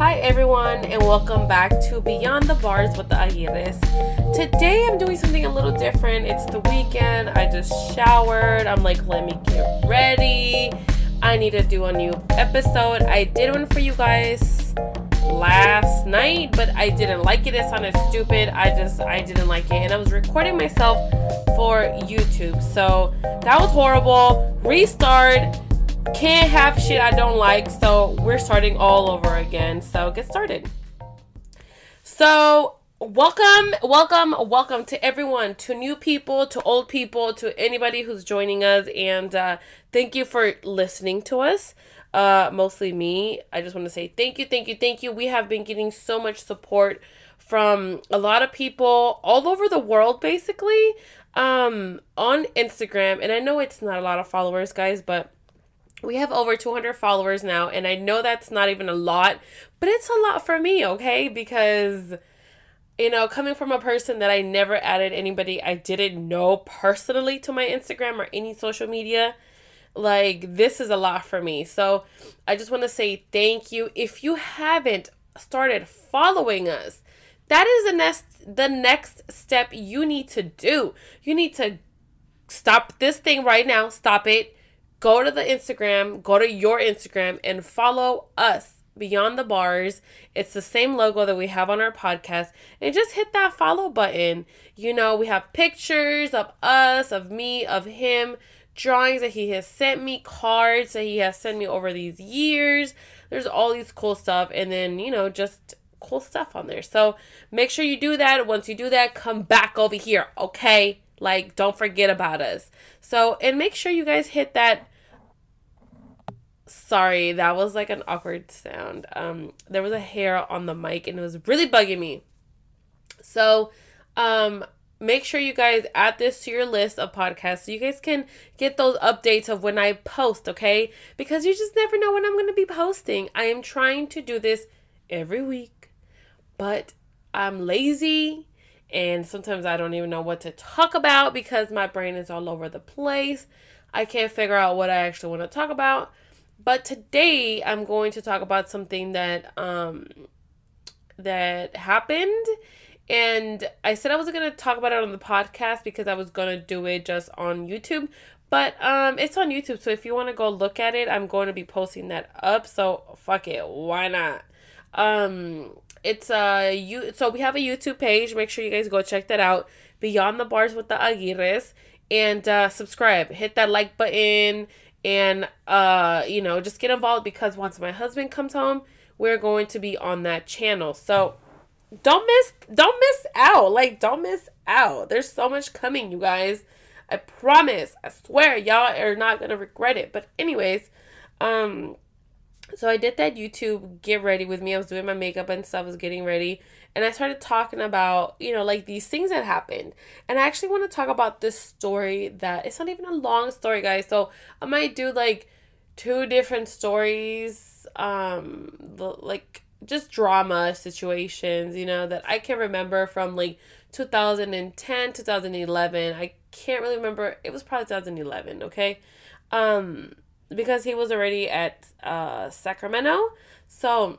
Hi, everyone, and welcome back to Beyond the Bars with the Aguirres. Today, I'm doing something a little different. It's the weekend. I just showered. I'm like, let me get ready. I need to do a new episode. I did one for you guys last night, but I didn't like it. It sounded stupid. I just, I didn't like it. And I was recording myself for YouTube. So that was horrible. Restart can't have shit I don't like, so we're starting all over again. So get started. So welcome, welcome, welcome to everyone, to new people, to old people, to anybody who's joining us, and uh, thank you for listening to us. Uh, mostly me. I just want to say thank you, thank you, thank you. We have been getting so much support from a lot of people all over the world, basically, um, on Instagram. And I know it's not a lot of followers, guys, but we have over 200 followers now and i know that's not even a lot but it's a lot for me okay? Because you know coming from a person that i never added anybody i didn't know personally to my instagram or any social media like this is a lot for me. So i just want to say thank you. If you haven't started following us that is the next the next step you need to do. You need to stop this thing right now. Stop it go to the Instagram, go to your Instagram and follow us Beyond the Bars. It's the same logo that we have on our podcast. And just hit that follow button. You know, we have pictures of us, of me, of him, drawings that he has sent me, cards that he has sent me over these years. There's all these cool stuff. And then, you know, just cool stuff on there. So make sure you do that. Once you do that, come back over here, okay? Like, don't forget about us. So, and make sure you guys hit that Sorry, that was like an awkward sound. Um, there was a hair on the mic and it was really bugging me. So, um, make sure you guys add this to your list of podcasts so you guys can get those updates of when I post, okay? Because you just never know when I'm going to be posting. I am trying to do this every week, but I'm lazy and sometimes I don't even know what to talk about because my brain is all over the place. I can't figure out what I actually want to talk about. But today I'm going to talk about something that um that happened and I said I wasn't going to talk about it on the podcast because I was going to do it just on YouTube, but um it's on YouTube. So if you want to go look at it, I'm going to be posting that up. So fuck it, why not? Um it's uh you so we have a YouTube page. Make sure you guys go check that out. Beyond the Bars with the Aguirres and uh subscribe. Hit that like button and uh you know just get involved because once my husband comes home we're going to be on that channel. So don't miss don't miss out. Like don't miss out. There's so much coming you guys. I promise. I swear y'all are not gonna regret it. But anyways um so i did that youtube get ready with me. I was doing my makeup and stuff I was getting ready and I started talking about, you know, like these things that happened. And I actually want to talk about this story that it's not even a long story, guys. So I might do like two different stories, um, like just drama situations, you know, that I can remember from like 2010, 2011. I can't really remember. It was probably 2011, okay? Um, because he was already at uh, Sacramento. So,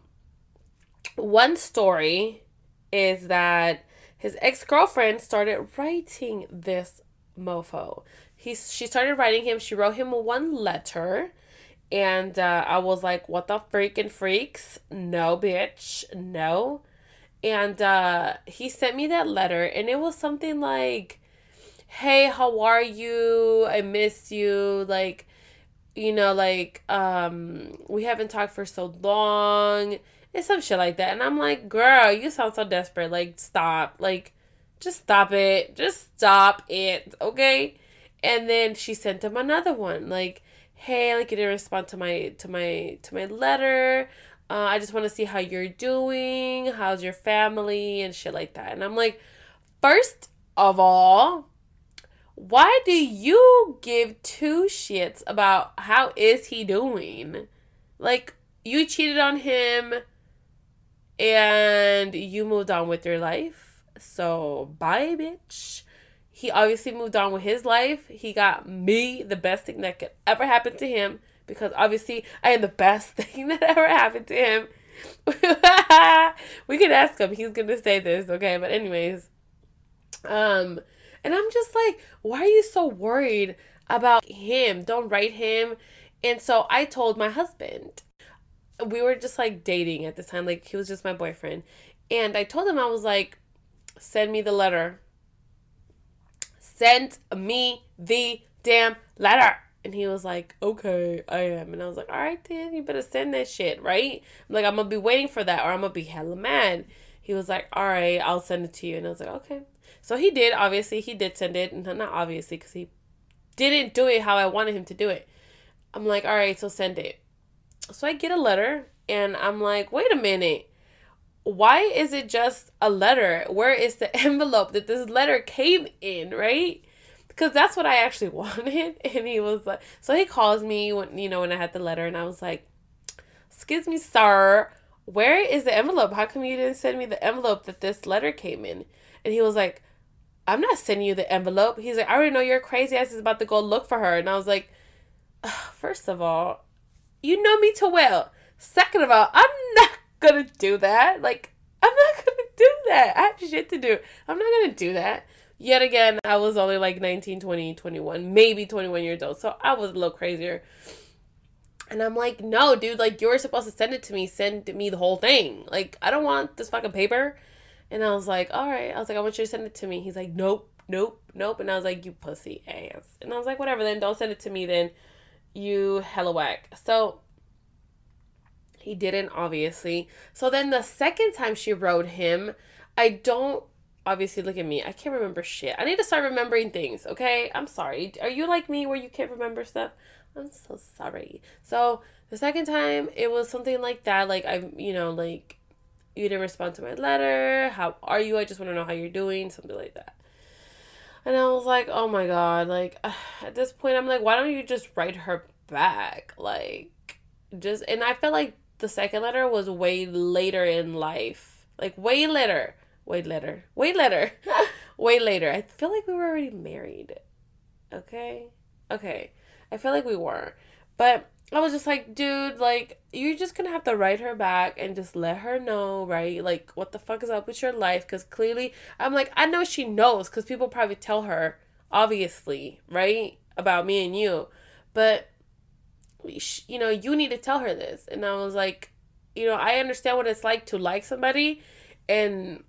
one story is that his ex girlfriend started writing this mofo. He she started writing him. She wrote him one letter, and uh, I was like, "What the freaking freaks? No, bitch, no." And uh, he sent me that letter, and it was something like, "Hey, how are you? I miss you. Like, you know, like um, we haven't talked for so long." It's some shit like that. And I'm like, girl, you sound so desperate. Like, stop. Like, just stop it. Just stop it. Okay? And then she sent him another one. Like, hey, like you didn't respond to my to my to my letter. Uh, I just want to see how you're doing. How's your family and shit like that. And I'm like, first of all, why do you give two shits about how is he doing? Like you cheated on him and you moved on with your life. So bye, bitch. He obviously moved on with his life. He got me the best thing that could ever happen to him because obviously I am the best thing that ever happened to him. we can ask him. He's gonna say this, okay? But anyways, um, and I'm just like, why are you so worried about him? Don't write him. And so I told my husband. We were just like dating at this time, like he was just my boyfriend. And I told him I was like, send me the letter. Send me the damn letter. And he was like, okay, I am. And I was like, all right, then you better send that shit, right? I'm like, I'm going to be waiting for that or I'm going to be hella mad. He was like, all right, I'll send it to you. And I was like, okay. So he did, obviously, he did send it. And not obviously, because he didn't do it how I wanted him to do it. I'm like, all right, so send it. So I get a letter and I'm like, wait a minute. Why is it just a letter? Where is the envelope that this letter came in, right? because that's what I actually wanted. And he was like, so he calls me when you know when I had the letter, and I was like, "Excuse me, sir, where is the envelope? How come you didn't send me the envelope that this letter came in?" And he was like, "I'm not sending you the envelope." He's like, "I already know your crazy ass is about to go look for her," and I was like, first of all, you know me too well. Second of all, I'm not gonna do that. Like, I'm not gonna do that. I have shit to do. I'm not gonna do that yet again, I was only like 19, 20, 21, maybe 21 years old. So I was a little crazier. And I'm like, no, dude, like, you're supposed to send it to me. Send me the whole thing. Like, I don't want this fucking paper. And I was like, all right. I was like, I want you to send it to me. He's like, nope, nope, nope. And I was like, you pussy ass. And I was like, whatever, then don't send it to me then. You hella whack. So he didn't, obviously. So then the second time she wrote him, I don't obviously look at me. I can't remember shit. I need to start remembering things, okay? I'm sorry. Are you like me where you can't remember stuff? I'm so sorry. So the second time it was something like that, like I you know, like you didn't respond to my letter. How are you? I just want to know how you're doing, something like that. And I was like, "Oh my god, like at this point I'm like, why don't you just write her back?" Like just and I felt like the second letter was way later in life. Like way later Way later. Way later. Way later. I feel like we were already married. Okay? Okay. I feel like we were. But I was just like, dude, like, you're just gonna have to write her back and just let her know, right? Like, what the fuck is up with your life? Because clearly, I'm like, I know she knows because people probably tell her, obviously, right? About me and you. But, you know, you need to tell her this. And I was like, you know, I understand what it's like to like somebody and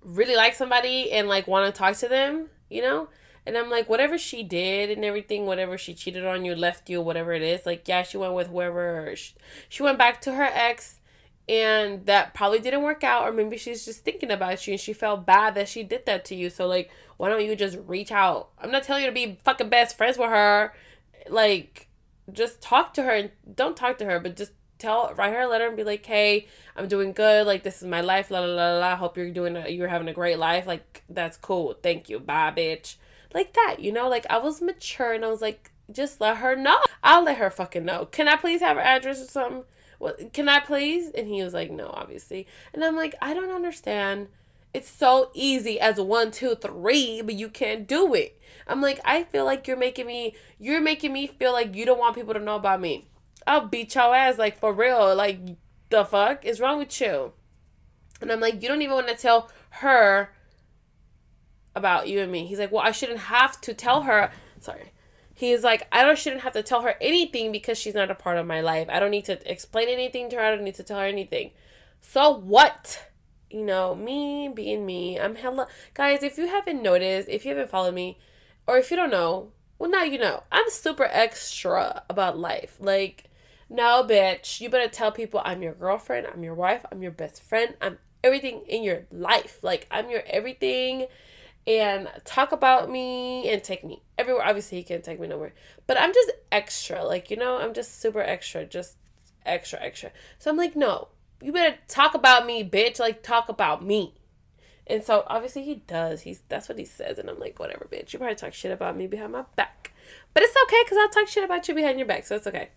really like somebody and like want to talk to them, you know? And I'm like, whatever she did and everything, whatever she cheated on you, left you, whatever it is, like, yeah, she went with whoever, she, she went back to her ex and that probably didn't work out, or maybe she's just thinking about you and she felt bad that she did that to you. So, like, why don't you just reach out? I'm not telling you to be fucking best friends with her. Like, just talk to her and don't talk to her, but just tell write her a letter and be like, "Hey, I'm doing good. Like this is my life. La la la la. Hope you're doing a, you're having a great life. Like that's cool. Thank you. Bye, bitch." Like that, you know. Like I was mature and I was like, just let her know. I'll let her fucking know. Can I please have her address or something? Well, can I please? And he was like, no, obviously. And I'm like, I don't understand. It's so easy as one, two, three, but you can't do it. I'm like, I feel like you're making me, you're making me feel like you don't want people to know about me. I'll beat your ass, like for real. Like, the fuck is wrong with you? And I'm like, you don't even want to tell her about you and me. He's like, well, I shouldn't have to tell her. Sorry. He's like, I don't shouldn't have to tell her anything because she's not a part of my life. I don't need to explain anything to her. I don't need to tell her anything. So what? You know, me being me. I'm hella guys. If you haven't noticed, if you haven't followed me, or if you don't know, well, now you know. I'm super extra about life. Like no, bitch. You better tell people I'm your girlfriend, I'm your wife, I'm your best friend, I'm everything in your life. Like, I'm your everything. And talk about me and take me everywhere. Obviously, he can't take me nowhere. But I'm just extra. Like, you know, I'm just super extra. Just extra, extra. So I'm like, no, you better talk about me, bitch. Like, talk about me. And so obviously he does. He's that's what he says, and I'm like, whatever, bitch. You probably talk shit about me behind my back, but it's okay because I'll talk shit about you behind your back, so it's okay.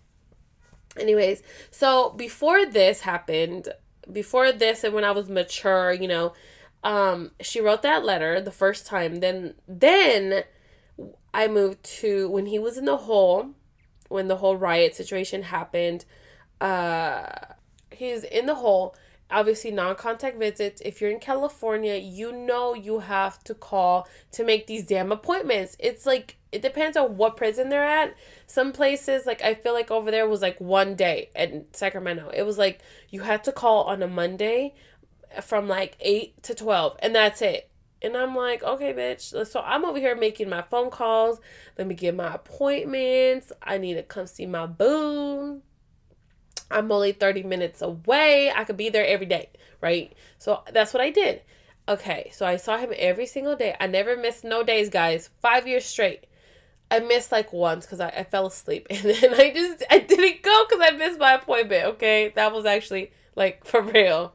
Anyways, so before this happened, before this and when I was mature, you know, um, she wrote that letter the first time. Then then I moved to when he was in the hole, when the whole riot situation happened, uh he's in the hole. Obviously non-contact visits. If you're in california you know you have to call to make these damn appointments. It's like it depends on what prison they're at. Some places like i feel like over there was like one day in sacramento. It was like you had to call on a monday from like 8 to 12 and that's it and i'm like okay bitch so i'm over here making my phone calls let me get my appointments i need to come see my boo I'm only 30 minutes away. I could be there every day, right? So that's what I did. Okay, so I saw him every single day. I never missed no days, guys. Five years straight. I missed like once because I, I fell asleep. And then I just, I didn't go because I missed my appointment, okay? That was actually like for real.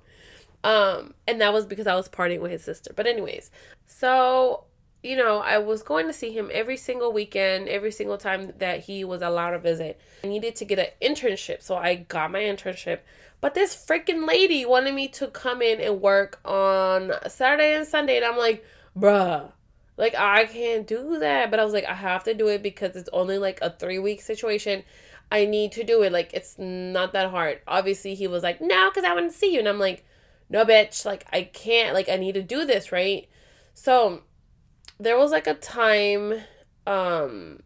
Um, and that was because I was partying with his sister. But anyways, so you know, I was going to see him every single weekend, every single time that he was allowed to visit. I needed to get an internship, so I got my internship. But this freaking lady wanted me to come in and work on Saturday and Sunday, and I'm like, bruh, like I can't do that. But I was like, I have to do it because it's only like a three week situation. I need to do it. Like it's not that hard. Obviously, he was like, no, because I want to see you, and I'm like, no, bitch, like I can't. Like I need to do this, right? So there was like a time um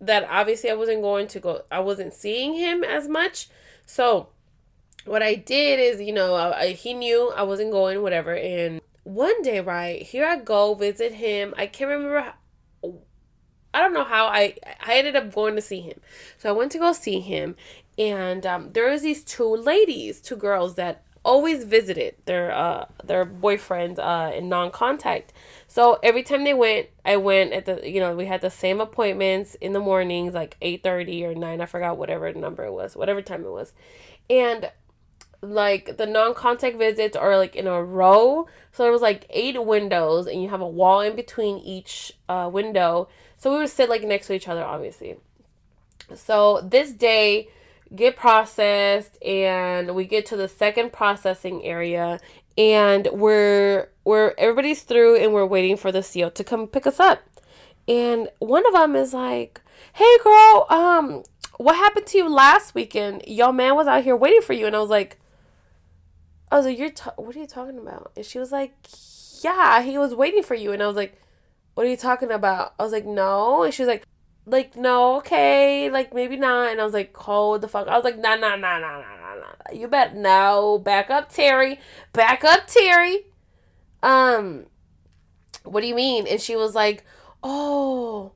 that obviously I wasn't going to go I wasn't seeing him as much. So what I did is, you know, I, I, he knew I wasn't going whatever and one day, right, here I go visit him. I can't remember how, I don't know how I I ended up going to see him. So I went to go see him and um, there was these two ladies, two girls that always visited their uh their boyfriends uh in non-contact. So every time they went, I went at the you know, we had the same appointments in the mornings, like eight thirty or nine, I forgot whatever number it was, whatever time it was. And like the non-contact visits are like in a row. So there was like eight windows and you have a wall in between each uh, window. So we would sit like next to each other obviously. So this day get processed and we get to the second processing area and we're we're everybody's through and we're waiting for the seal to come pick us up. And one of them is like, "Hey girl, um what happened to you last weekend? Your man was out here waiting for you." And I was like I was like, "You're what are you talking about?" And she was like, "Yeah, he was waiting for you." And I was like, "What are you talking about?" I was like, "No." And she was like, like no, okay, like maybe not. And I was like, hold the fuck. I was like, nah, nah, nah, nah, nah, nah, nah. You bet no. Back up, Terry. Back up, Terry. Um, what do you mean? And she was like, oh.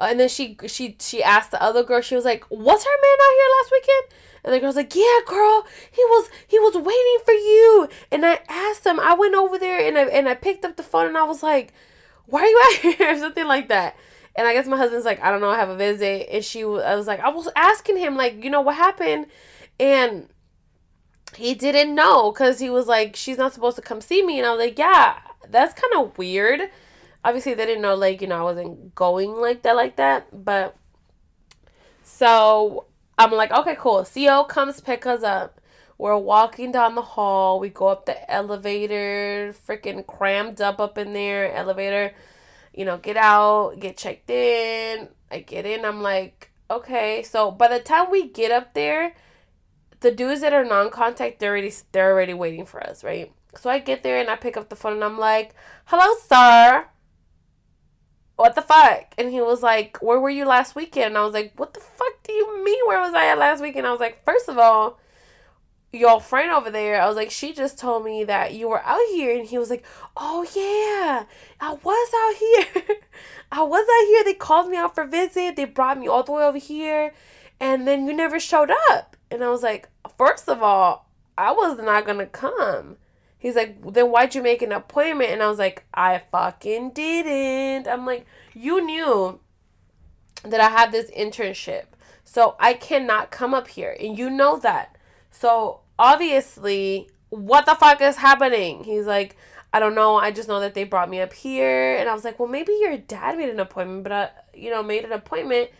And then she she she asked the other girl. She was like, "Was her man out here last weekend?" And the girl's like, "Yeah, girl, he was he was waiting for you." And I asked him. I went over there and I and I picked up the phone and I was like, "Why are you out here?" Something like that. And I guess my husband's like, I don't know, I have a visit. And she, I was like, I was asking him, like, you know, what happened? And he didn't know because he was like, she's not supposed to come see me. And I was like, yeah, that's kind of weird. Obviously, they didn't know, like, you know, I wasn't going like that, like that. But so I'm like, okay, cool. CO comes pick us up. We're walking down the hall. We go up the elevator, freaking crammed up up in there, elevator you know, get out, get checked in. I get in, I'm like, okay. So by the time we get up there, the dudes that are non-contact, they're already they're already waiting for us, right? So I get there and I pick up the phone and I'm like, "Hello, sir." What the fuck? And he was like, "Where were you last weekend?" And I was like, "What the fuck do you mean? Where was I at last weekend?" I was like, first of all, your friend over there, I was like, she just told me that you were out here. And he was like, oh, yeah, I was out here. I was out here. They called me out for visit. They brought me all the way over here. And then you never showed up. And I was like, first of all, I was not going to come. He's like, then why'd you make an appointment? And I was like, I fucking didn't. I'm like, you knew that I had this internship. So I cannot come up here. And you know that. So obviously, what the fuck is happening? He's like, I don't know. I just know that they brought me up here. And I was like, well, maybe your dad made an appointment, but, I, you know, made an appointment,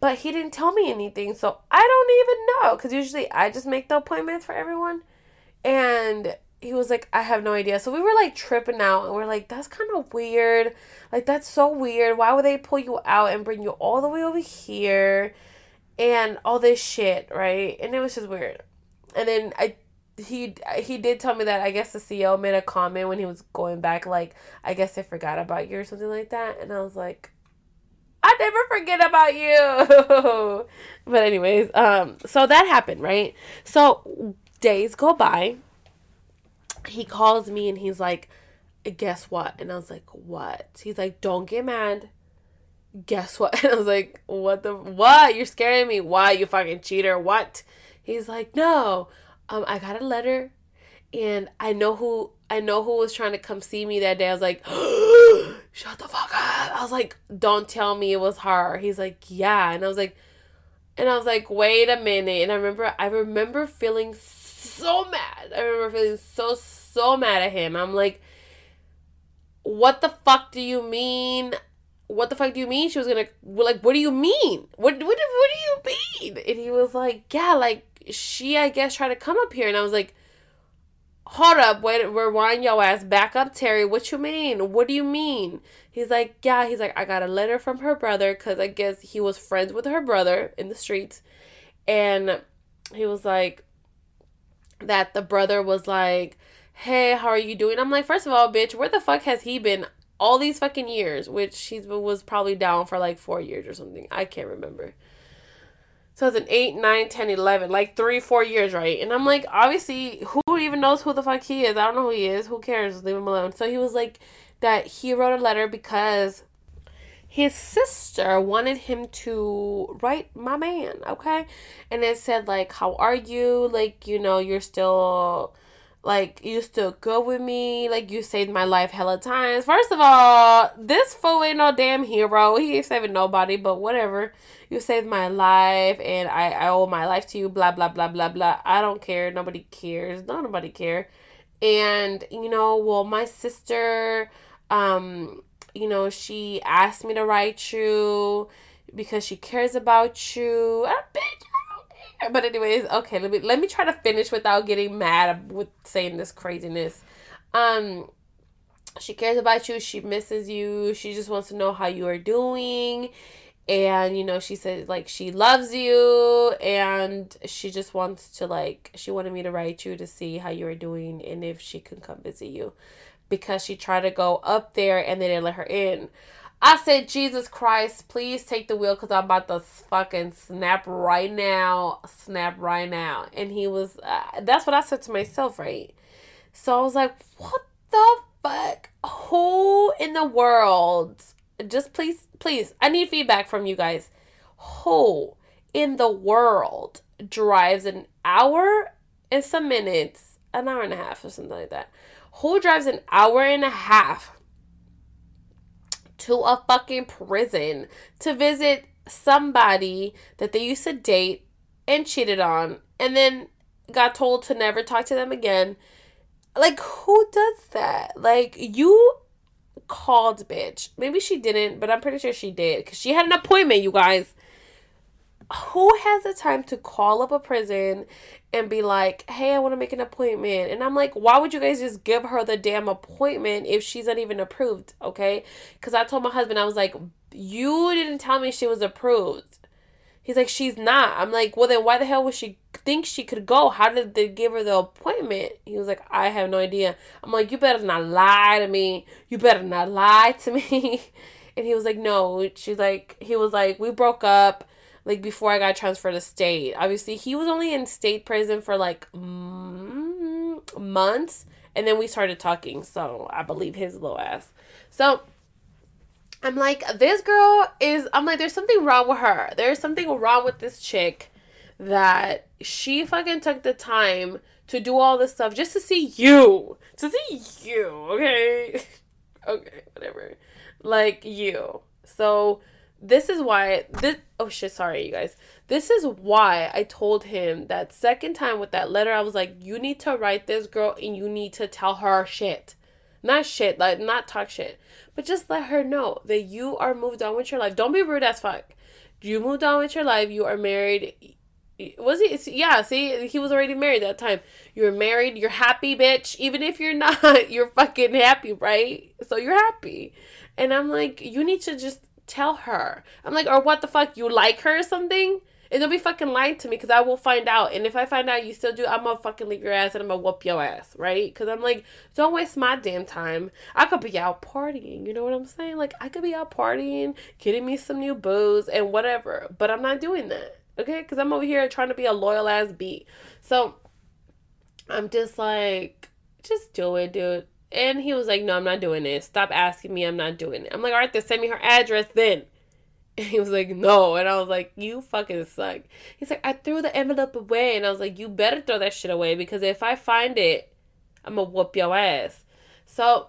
but he didn't tell me anything. So I don't even know. Because usually I just make the appointments for everyone. And he was like, I have no idea. So we were like tripping out and we're like, that's kind of weird. Like, that's so weird. Why would they pull you out and bring you all the way over here? And all this shit, right? And it was just weird. And then I he he did tell me that I guess the CO made a comment when he was going back, like I guess they forgot about you or something like that, and I was like, I never forget about you. but anyways, um, so that happened, right? So days go by. He calls me and he's like, guess what? And I was like, what? He's like, don't get mad. Guess what? And I was like, what the what? You're scaring me. Why you fucking cheater? What? He's like, no. Um, I got a letter, and I know who I know who was trying to come see me that day. I was like, shut the fuck up. I was like, don't tell me it was her. He's like, yeah. And I was like, and I was like, wait a minute. And I remember, I remember feeling so mad. I remember feeling so, so mad at him. I'm like, what the fuck do you mean? What the fuck do you mean she was gonna, like, what do you mean? What, what, what do you mean? And he was like, yeah, like, she, I guess, tried to come up here. And I was like, hold up, wait, rewind your ass back up, Terry. What you mean? What do you mean? He's like, yeah. He's like, I got a letter from her brother because I guess he was friends with her brother in the streets, and he was like, that the brother was like, hey, how are you doing? I'm like, first of all, bitch, where the fuck has he been all these fucking years? Which he was probably down for like four years or something. I can't remember. So it's an 8, 9, 10, 11, like three, four years, right? And I'm like, obviously, who even knows who the fuck he is? I don't know who he is. Who cares? Leave him alone. So he was like, that he wrote a letter because his sister wanted him to write my man, okay? And it said, like, how are you? Like, you know, you're still like you still good with me like you saved my life hella times. First of all this fool ain't no damn hero. He ain't saving nobody but whatever. You saved my life and i i owe my life to you blah blah blah blah blah. I don't care. Nobody cares. No nobody care. And you know well my sister um you know she asked me to write you because she cares about you. I, but anyways, okay, let me let me try to finish without getting mad with saying this craziness. Um she cares about you, she misses you, she just wants to know how you are doing. And you know, she said like she loves you and she just wants to like she wanted me to write you to see how you are doing and if she can come visit you because she tried to go up there and they didn't let her in. I said, Jesus Christ, please take the wheel because I'm about to fucking snap right now. Snap right now. And he was, uh, that's what I said to myself, right? So I was like, what the fuck? Who in the world? Just please, please, I need feedback from you guys. Who in the world drives an hour and some minutes, an hour and a half or something like that? Who drives an hour and a half? To a fucking prison to visit somebody that they used to date and cheated on and then got told to never talk to them again. Like, who does that? Like, you called, bitch. Maybe she didn't, but I'm pretty sure she did because she had an appointment, you guys who has the time to call up a prison and be like, hey, I want to make an appointment? And I'm like, why would you guys just give her the damn appointment if she's not even approved? Okay. Because I told my husband, I was like, you didn't tell me she was approved. He's like, she's not. I'm like, well, then why the hell would she think she could go? How did they give her the appointment? He was like, I have no idea. I'm like, you better not lie to me. You better not lie to me. and he was like, no. She's like, he was like, we broke up like before I got transferred to state. Obviously, he was only in state prison for like mm, months, and then we started talking. So I believe his little ass. So I'm like, this girl is. I'm like, there's something wrong with her. There's something wrong with this chick that she fucking took the time to do all this stuff just to see you, to see you. Okay, okay, whatever. Like you. So this is why this oh shit sorry you guys. This is why i told him that second time with that letter i was like you need to write this girl and you need to tell her shit. Not shit like not talk shit but just let her know that you are moved on with your life. Don't be rude as fuck. You moved on with your life. You are married. Was he yeah see he was already married that time. You're married. You're happy bitch. Even if you're not you're fucking happy right? So you're happy. And i'm like you need to just tell her. I'm like, or what the fuck? You like her or something? And don't be fucking lying to me because I will find out. And if I find out you still do, I'm gonna fucking leave your ass and I'm gonna whoop your ass, right? Because I'm like, don't waste my damn time. I could be out partying, you know what I'm saying? Like, I could be out partying, getting me some new booze and whatever. But I'm not doing that, okay? Because I'm over here trying to be a loyal ass B. So I'm just like, just do it, dude. And he was like, no, I'm not doing it. Stop asking me. I'm not doing it. I'm like, all right, then send me her address then. And he was like, no. And I was like, you fucking suck. He's like, I threw the envelope away. And I was like, you better throw that shit away because if I find it, I'm going to whoop your ass. So,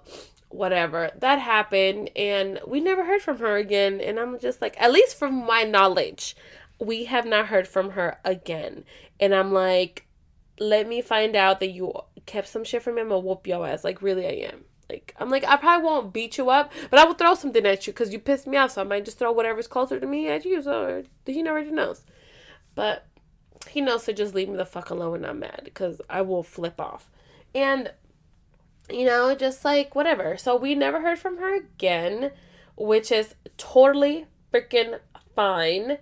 whatever. That happened. And we never heard from her again. And I'm just like, at least from my knowledge, we have not heard from her again. And I'm like, let me find out that you kept some shit from me. I'm to whoop your ass. Like, really, I am. Like I'm like I probably won't beat you up, but I will throw something at you because you pissed me off. So I might just throw whatever's closer to me at you. So he already knows, but he knows to just leave me the fuck alone when I'm mad because I will flip off, and you know just like whatever. So we never heard from her again, which is totally freaking fine.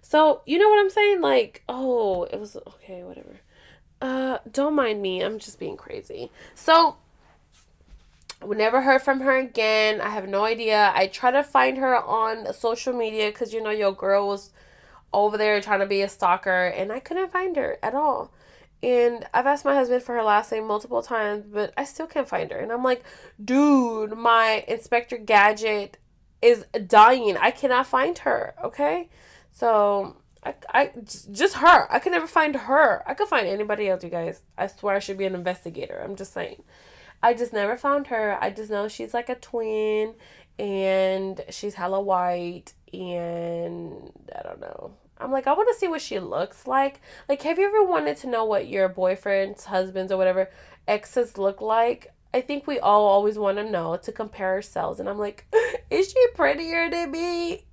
So you know what I'm saying? Like oh it was okay whatever. Uh, don't mind me. I'm just being crazy. So we never heard from her again. I have no idea. I tried to find her on social media because you know your girl was over there trying to be a stalker, and I couldn't find her at all. And I've asked my husband for her last name multiple times, but I still can't find her. And I'm like, dude, my Inspector Gadget is dying. I cannot find her. Okay, so I, I just her. I could never find her. I could find anybody else, you guys. I swear I should be an investigator. I'm just saying. I just never found her. I just know she's like a twin and she's hella white and I don't know. I'm like, I want to see what she looks like. Like, have you ever wanted to know what your boyfriend's, husband's, or whatever exes look like? I think we all always want to know to compare ourselves. And I'm like, is she prettier than me?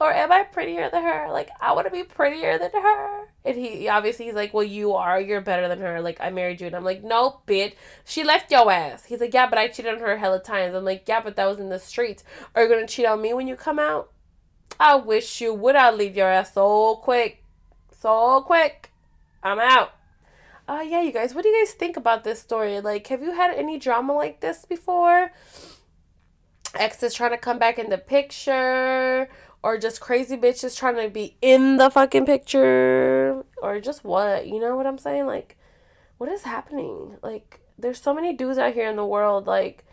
Or am I prettier than her? Like, I want to be prettier than her. And he obviously he's like, Well, you are, you're better than her. Like, I married you. And I'm like, No, bitch. She left your ass. He's like, Yeah, but I cheated on her a hella times. I'm like, Yeah, but that was in the streets. Are you gonna cheat on me when you come out? I wish you would I leave your ass so quick. So quick. I'm out. Uh yeah, you guys, what do you guys think about this story? Like, have you had any drama like this before? Ex is trying to come back in the picture or just crazy bitches trying to be in the fucking picture or just what you know what i'm saying? Like what is happening? Like there's so many dudes out here in the world like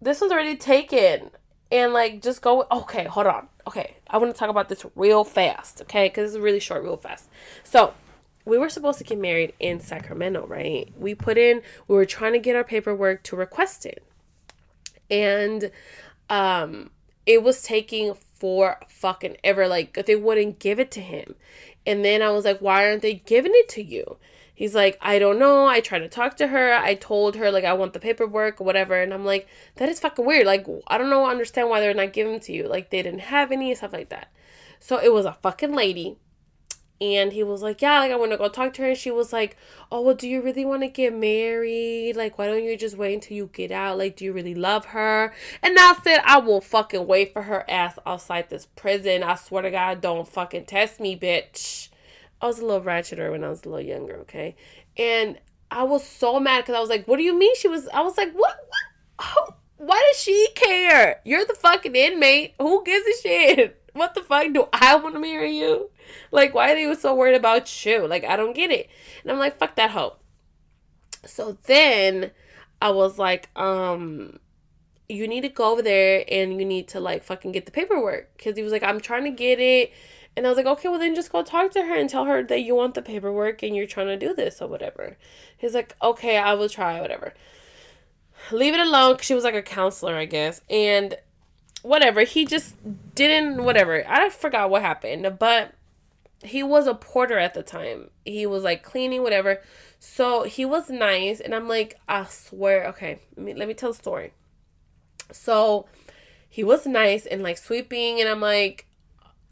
this one's already taken and like just go okay hold on okay i want to talk about this real fast okay because it's really short real fast. So we were supposed to get married in sacramento right? We put in we were trying to get our paperwork to request it. And um it was taking for fucking ever. Like they wouldn't give it to him. And then I was like, why aren't they giving it to you? He's like, I don't know. I tried to talk to her. I told her like I want the paperwork or whatever. And I'm like, that is fucking weird. Like I don't know, understand why they're not giving it to you. Like they didn't have any stuff like that. So it was a fucking lady and he was like, Yeah, like I want to go talk to her. And she was like, Oh, well, do you really want to get married? Like, why don't you just wait until you get out? Like, do you really love her? And I said, I will fucking wait for her ass outside this prison. I swear to God, don't fucking test me, bitch. I was a little ratcheter when I was a little younger, okay? And I was so mad because I was like, What do you mean? She was, I was like, What? What? Oh, why does she care? You're the fucking inmate. Who gives a shit? What the fuck? Do I want to marry you? Like, why are they so worried about you? Like, I don't get it. And I'm like, fuck that hoe. So then I was like, um, you need to go over there and you need to like fucking get the paperwork. Cause he was like, I'm trying to get it. And I was like, okay, well then just go talk to her and tell her that you want the paperwork and you're trying to do this or whatever. He's like, okay, I will try, whatever. Leave it alone. Cause she was like a counselor, I guess. And whatever. He just didn't, whatever. I forgot what happened. But he was a porter at the time. He was like cleaning, whatever. So he was nice, and I'm like, I swear, okay, let me let me tell the story. So he was nice and like sweeping, and I'm like,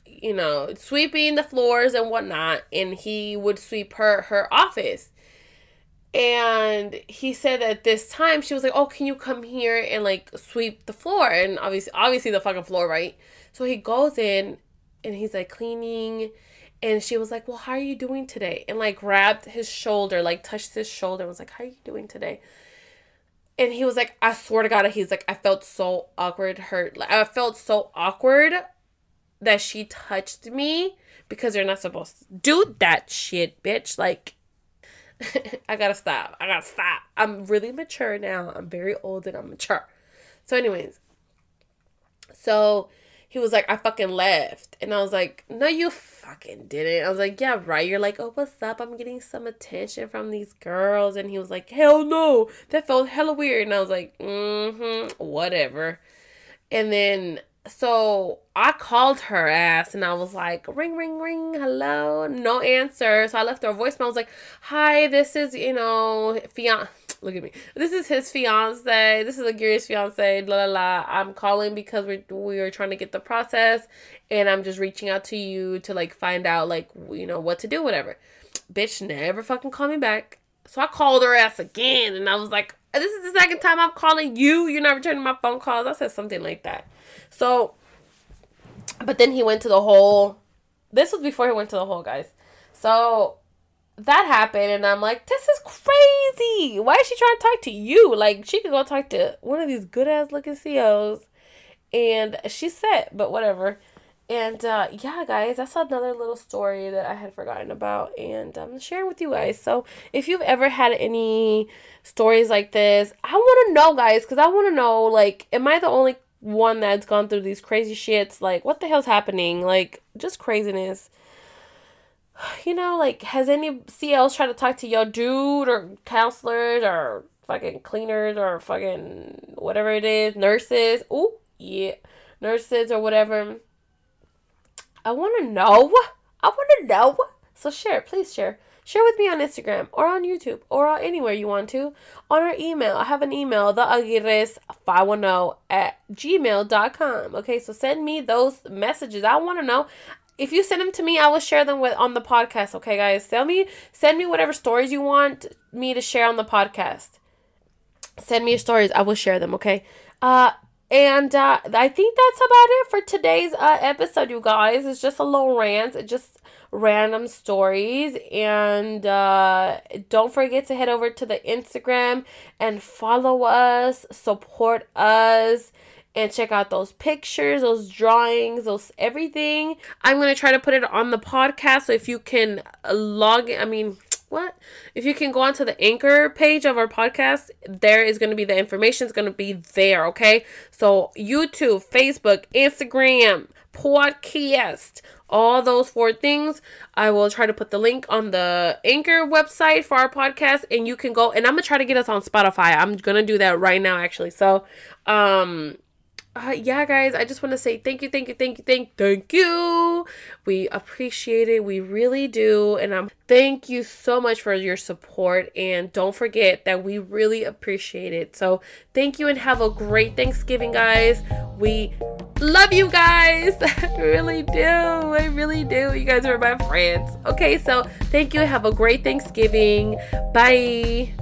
you know, sweeping the floors and whatnot, and he would sweep her her office. And he said that this time she was like, "Oh, can you come here and like sweep the floor?" And obviously, obviously the fucking floor, right? So he goes in, and he's like cleaning And she was like, Well, how are you doing today? And like grabbed his shoulder, like touched his shoulder was like, How are you doing today? And he was like, I swear to God, he's like, I felt so awkward, hurt. Like, I felt so awkward that she touched me because you're not supposed to do that shit, bitch. Like, I gotta stop. I gotta stop. I'm really mature now. I'm very old and I'm mature. So, anyways, so he was like, I fucking left. And I was like, No, you fucking didn't. I was like, Yeah, right. You're like, Oh, what's up? I'm getting some attention from these girls. And he was like, Hell no. That felt hella weird. And I was like, Mm hmm, whatever. And then so I called her ass and I was like, ring, ring, ring, hello, no answer. So I left her a voicemail. I was like, hi, this is, you know, fiance. Look at me. This is his fiance. This is Aguirre's fiance. La la la. I'm calling because we we were trying to get the process, and I'm just reaching out to you to like find out like you know what to do, whatever. Bitch never fucking called me back. So I called her ass again, and I was like, "This is the second time I'm calling you. You're not returning my phone calls." I said something like that. So, but then he went to the hole. This was before he went to the hole, guys. So that happened, and I'm like, this is crazy. Why is she trying to talk to you? Like, she could go talk to one of these good ass looking COs, and she's set, but whatever. And uh, yeah, guys, that's another little story that I had forgotten about, and I'm sharing with you guys. So, if you've ever had any stories like this, I want to know, guys, because I want to know, like, am I the only one that's gone through these crazy shits. Like, what the hell's happening? Like, just craziness. You know, like, has any CLs tried to talk to your dude or counselors or fucking cleaners or fucking whatever it is, nurses? Oh, yeah, nurses or whatever. I want to know. I want to know. So share, please share. Share with me on Instagram or on YouTube or anywhere you want to. On our email, I have an email, theaguirres510 at gmail.com. Okay, so send me those messages. I want to know. If you send them to me, I will share them with on the podcast. Okay, guys, tell me, send me whatever stories you want me to share on the podcast. Send me your stories. I will share them. Okay. Uh, and uh, I think that's about it for today's uh, episode, you guys. It's just a little rant. It just random stories. And uh, don't forget to head over to the Instagram and follow us, support us and check out those pictures, those drawings, those everything. I'm going to try to put it on the podcast so if you can log in, I mean, what? If you can go onto the anchor page of our podcast, there is going to be the information is going to be there, okay? So YouTube, Facebook, Instagram, podcast, all those four things. I will try to put the link on the Anchor website for our podcast and you can go and I'm to try to get us on Spotify. I'm to do that right now actually. So, um uh, yeah, guys, I just want to say thank you, thank you, thank you, thank, thank you. We appreciate it. We really do. And I'm thank you so much for your support. And don't forget that we really appreciate it. So thank you and have a great Thanksgiving, guys. We love you guys. I really do. I really do. You guys are my friends. Okay, so thank you. Have a great Thanksgiving. Bye.